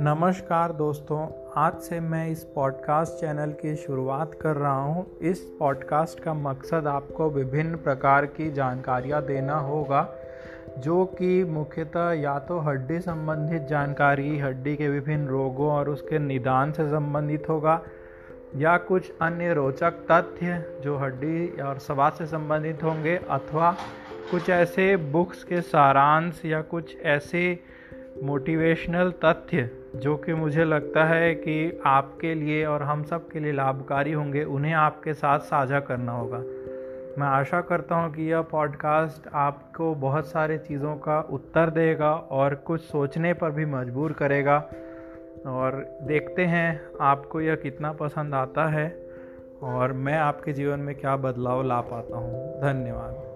नमस्कार दोस्तों, आज से मैं इस पॉडकास्ट चैनल की शुरुआत कर रहा हूँ। इस पॉडकास्ट का मकसद आपको विभिन्न प्रकार की जानकारियाँ देना होगा, जो कि मुख्यतः या तो हड्डी संबंधित जानकारी, हड्डी के विभिन्न रोगों और उसके निदान से संबंधित होगा, या कुछ अन्य रोचक तथ्य जो हड्डी और स्वास्थ्य से संबंधित होंगे, अथवा कुछ ऐसे बुक्स के सारांश या कुछ ऐसे मोटिवेशनल तथ्य जो कि मुझे लगता है कि आपके लिए और हम सब के लिए लाभकारी होंगे, उन्हें आपके साथ साझा करना होगा। मैं आशा करता हूँ कि यह पॉडकास्ट आपको बहुत सारे चीज़ों का उत्तर देगा और कुछ सोचने पर भी मजबूर करेगा। और देखते हैं आपको यह कितना पसंद आता है और मैं आपके जीवन में क्या बदलाव ला पाता हूँ। धन्यवाद।